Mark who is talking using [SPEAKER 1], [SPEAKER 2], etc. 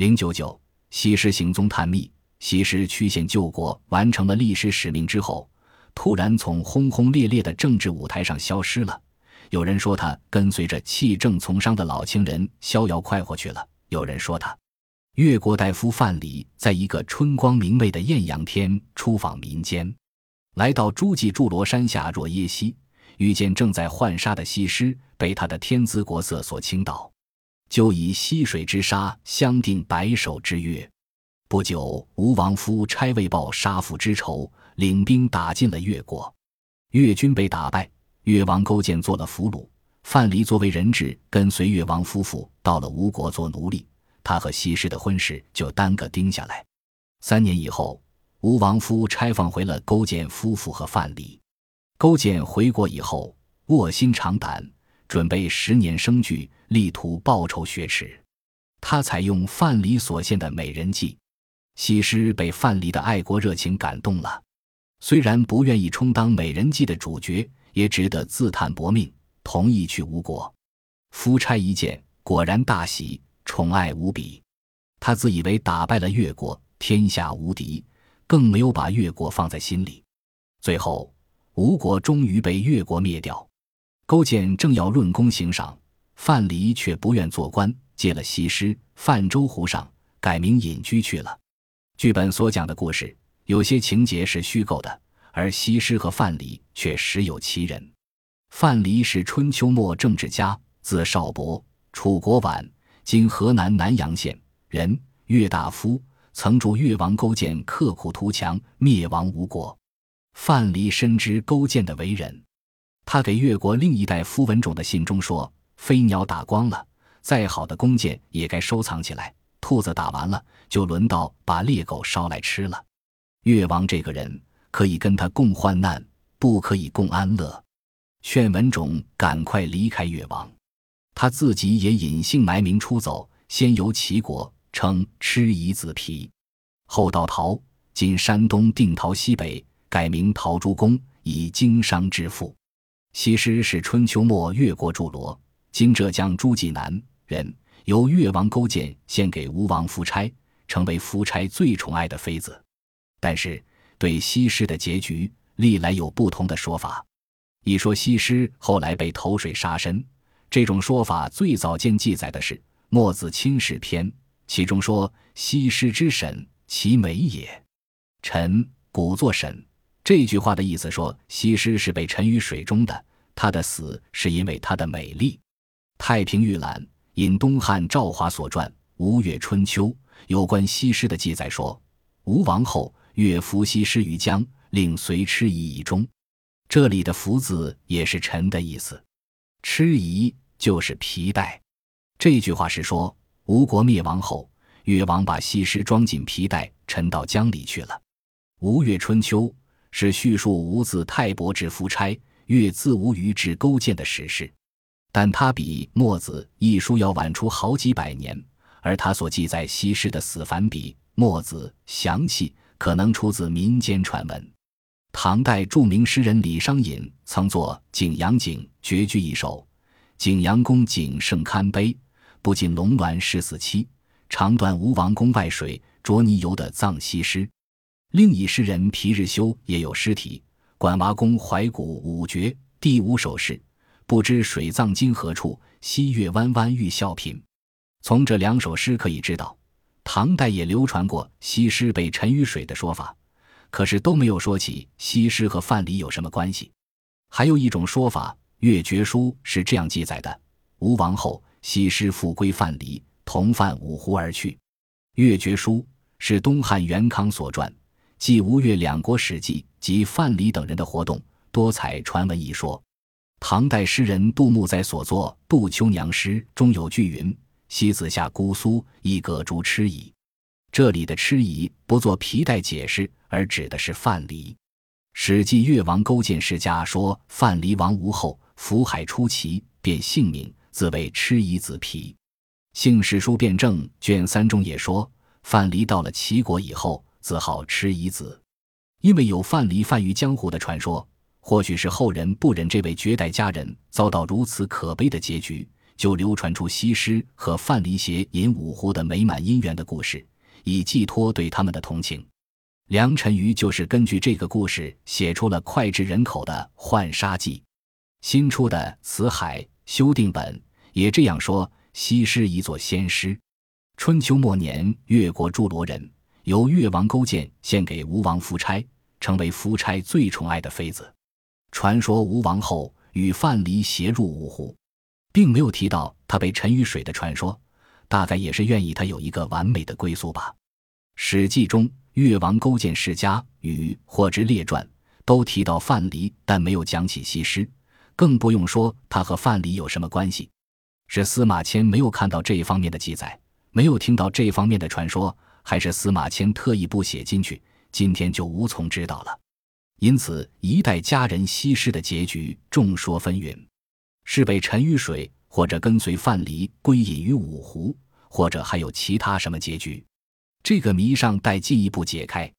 [SPEAKER 1] 零九九，西施行踪探秘。西施曲线救国，完成了历史使命之后，突然从轰轰烈烈的政治舞台上消失了。有人说他跟随着弃政从商的老情人逍遥快活去了；有人说他，越国大夫范蠡在一个春光明媚的艳阳天出访民间，来到诸暨柱罗山下若耶溪，遇见正在浣纱的西施，被他的天姿国色所倾倒。就以溪水之沙相定白首之约。不久，吴王夫差为报杀父之仇，领兵打进了越国。越军被打败，越王勾践做了俘虏。范蠡作为人质，跟随越王夫妇到了吴国做奴隶。他和西施的婚事就耽搁定下来。三年以后，吴王夫差放回了勾践夫妇和范蠡。勾践回国以后，卧薪尝胆。准备十年生聚，力图报仇雪耻。他采用范蠡所献的美人计。西施被范蠡的爱国热情感动了，虽然不愿意充当美人计的主角，也只得自叹薄命，同意去吴国。夫差一见，果然大喜，宠爱无比。他自以为打败了越国，天下无敌，更没有把越国放在心里。最后，吴国终于被越国灭掉。勾践正要论功行赏，范蠡却不愿做官，借了西施泛舟湖上，改名隐居去了。剧本所讲的故事，有些情节是虚构的，而西施和范蠡却实有其人。范蠡是春秋末政治家，字少伯，楚国宛（今河南南阳县）人，越大夫，曾助越王勾践刻苦图强，灭亡吴国。范蠡深知勾践的为人。他给越国另一代夫文种的信中说：“飞鸟打光了，再好的弓箭也该收藏起来。兔子打完了，就轮到把猎狗烧来吃了。越王这个人可以跟他共患难，不可以共安乐。劝文种赶快离开越王，他自己也隐姓埋名出走，先游齐国，称吃夷子皮，后到陶（今山东定陶西北），改名陶朱公，以经商致富。”西施是春秋末越国柱罗（今浙江诸暨南）人，由越王勾践献给吴王夫差，成为夫差最宠爱的妃子。但是，对西施的结局，历来有不同的说法。一说西施后来被投水杀身，这种说法最早见记载的是《墨子亲史篇》，其中说：“西施之审，其美也。”臣古作审。这句话的意思说，西施是被沉于水中的，她的死是因为她的美丽。《太平御览》引东汉赵华所传《吴越春秋》有关西施的记载说：“吴王后，越服西施于江，令随痴夷以终。”这里的“服”字也是“沉”的意思，“痴夷”就是皮带。这句话是说，吴国灭亡后，越王把西施装进皮带，沉到江里去了。《吴越春秋》。是叙述吴字太伯之夫差，越自吴虞至勾践的史事，但他比墨子一书要晚出好几百年，而他所记载西施的死反比墨子详细，可能出自民间传闻。唐代著名诗人李商隐曾作《景阳景》绝句一首：“景阳宫景胜堪悲，不尽龙鸾誓死期。长断吴王宫外水，濯泥游的葬西施。”另一诗人皮日休也有诗题《管娃宫怀古五绝》第五首是“不知水葬今何处，西月弯弯欲笑贫”。从这两首诗可以知道，唐代也流传过西施被沉于水的说法，可是都没有说起西施和范蠡有什么关系。还有一种说法，《越绝书》是这样记载的：吴王后，西施复归范蠡，同泛五湖而去。《越绝书》是东汉元康所传。继吴越两国史记及范蠡等人的活动，多采传闻一说。唐代诗人杜牧在所作《杜秋娘诗》中有句云：“西子下姑苏，一葛竹痴矣。”这里的“痴矣”不做皮带解释，而指的是范蠡。史记越王勾践世家说，范蠡亡吴后，福海出奇，便姓名，自谓痴夷子皮。姓史书辩证卷三中也说，范蠡到了齐国以后。自号痴夷子，因为有范蠡泛于江湖的传说，或许是后人不忍这位绝代佳人遭到如此可悲的结局，就流传出西施和范蠡携引五湖的美满姻缘的故事，以寄托对他们的同情。梁辰瑜就是根据这个故事写出了脍炙人口的《浣纱记》。新出的《辞海》修订本也这样说：西施一座仙师。春秋末年，越国诸罗人由越王勾践献给吴王夫差，成为夫差最宠爱的妃子。传说吴王后与范蠡携入五湖，并没有提到他被沉于水的传说，大概也是愿意他有一个完美的归宿吧。《史记》中。越王勾践世家与《或之列传》都提到范蠡，但没有讲起西施，更不用说他和范蠡有什么关系。是司马迁没有看到这一方面的记载，没有听到这方面的传说，还是司马迁特意不写进去？今天就无从知道了。因此，一代佳人西施的结局众说纷纭：是被沉于水，或者跟随范蠡归隐于五湖，或者还有其他什么结局？这个谜尚待进一步解开。